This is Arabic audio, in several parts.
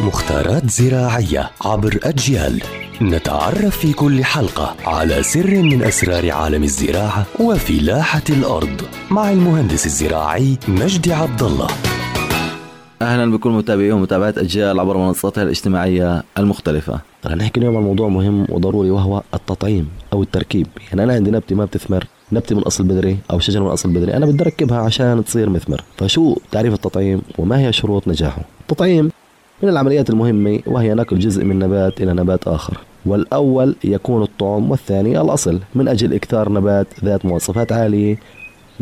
مختارات زراعية عبر أجيال نتعرف في كل حلقة على سر من أسرار عالم الزراعة وفلاحة الأرض مع المهندس الزراعي مجدي عبد الله أهلا بكل متابعي ومتابعات أجيال عبر منصاتها الاجتماعية المختلفة. رح نحكي اليوم عن موضوع مهم وضروري وهو التطعيم أو التركيب، يعني أنا عندي نبتة ما بتثمر، نبتة من أصل بدري أو شجرة من أصل بدري، أنا بدي أركبها عشان تصير مثمر، فشو تعريف التطعيم وما هي شروط نجاحه؟ التطعيم من العمليات المهمة وهي نقل جزء من نبات إلى نبات آخر. والأول يكون الطعم والثاني الأصل. من أجل إكثار نبات ذات مواصفات عالية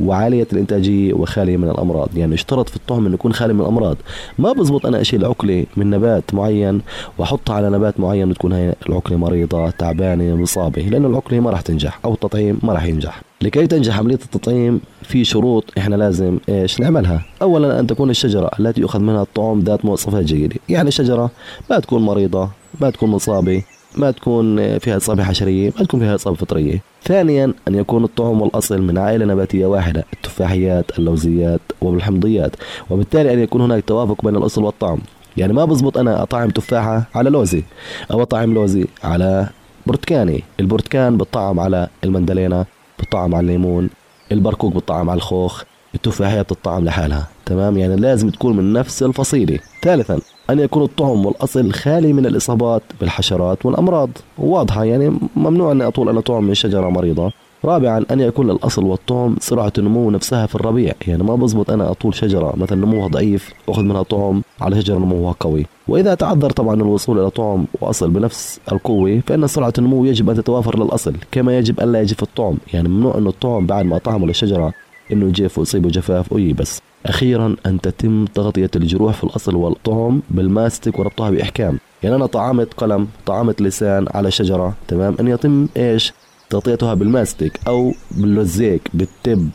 وعالية الإنتاجية وخالية من الأمراض. يعني اشترط في الطعم أنه يكون خالي من الأمراض. ما بزبط أنا أشيل عقلة من نبات معين وأحطها على نبات معين وتكون هي العقلة مريضة تعبانة مصابة لأن العقلة ما راح تنجح أو التطعيم ما راح ينجح. لكي تنجح عملية التطعيم في شروط إحنا لازم إيش نعملها؟ اولا أن تكون الشجرة التي يؤخذ منها الطعم ذات مواصفات جيدة. يعني الشجرة ما تكون مريضة ما تكون مصابة ما تكون فيها إصابة حشرية ما تكون فيها إصابة فطرية. ثانيا أن يكون الطعم والأصل من عائلة نباتية واحدة التفاحيات اللوزيات والحمضيات. وبالتالي أن يكون هناك توافق بين الأصل والطعم. يعني ما بزبط أنا أطعم تفاحة على لوزي أو أطعم لوزي على برتكاني. البرتكان بتطعم على المندلينا بتطعم على الليمون. البركوك بتطعم على الخوخ. التفاحية بتطعم لحالها. تمام؟ يعني لازم تكون من نفس الفصيلة. ثالثا أن يكون الطعم والأصل خالي من الإصابات بالحشرات والأمراض. واضحة يعني ممنوع أن أطول أنا طعم من شجرة مريضة. رابعا أن يكون الأصل والطعم سرعة النمو نفسها في الربيع. يعني ما بزبط أنا أطول شجرة مثلا نموها ضعيف أخذ منها طعم على شجرة نموها قوي. وإذا تعذر طبعا الوصول إلى طعم وأصل بنفس القوة فإن سرعة النمو يجب أن تتوافر للأصل كما يجب أن لا يجف الطعم. يعني ممنوع أن الطعم بعد ما طعمه للشجرة إنه يجف ويصيبه جفاف ويبس أخيرا أن تتم تغطية الجروح في الأصل والطعم بالماستك وربطها بإحكام. يعني أنا طعمت قلم طعمت لسان على شجرة تمام؟ أن يتم إيش؟ تغطيتها بالماستك أو باللزيك بالتب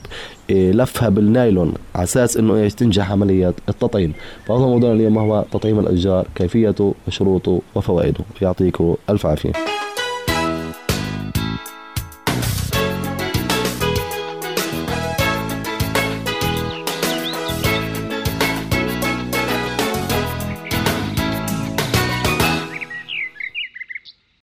إيه لفها بالنايلون على أساس إنه إيش؟ تنجح عملية التطعيم. فهذا موضوعنا اليوم هو تطعيم الأشجار كيفيته وشروطه وفوائده. يعطيكم ألف عافية.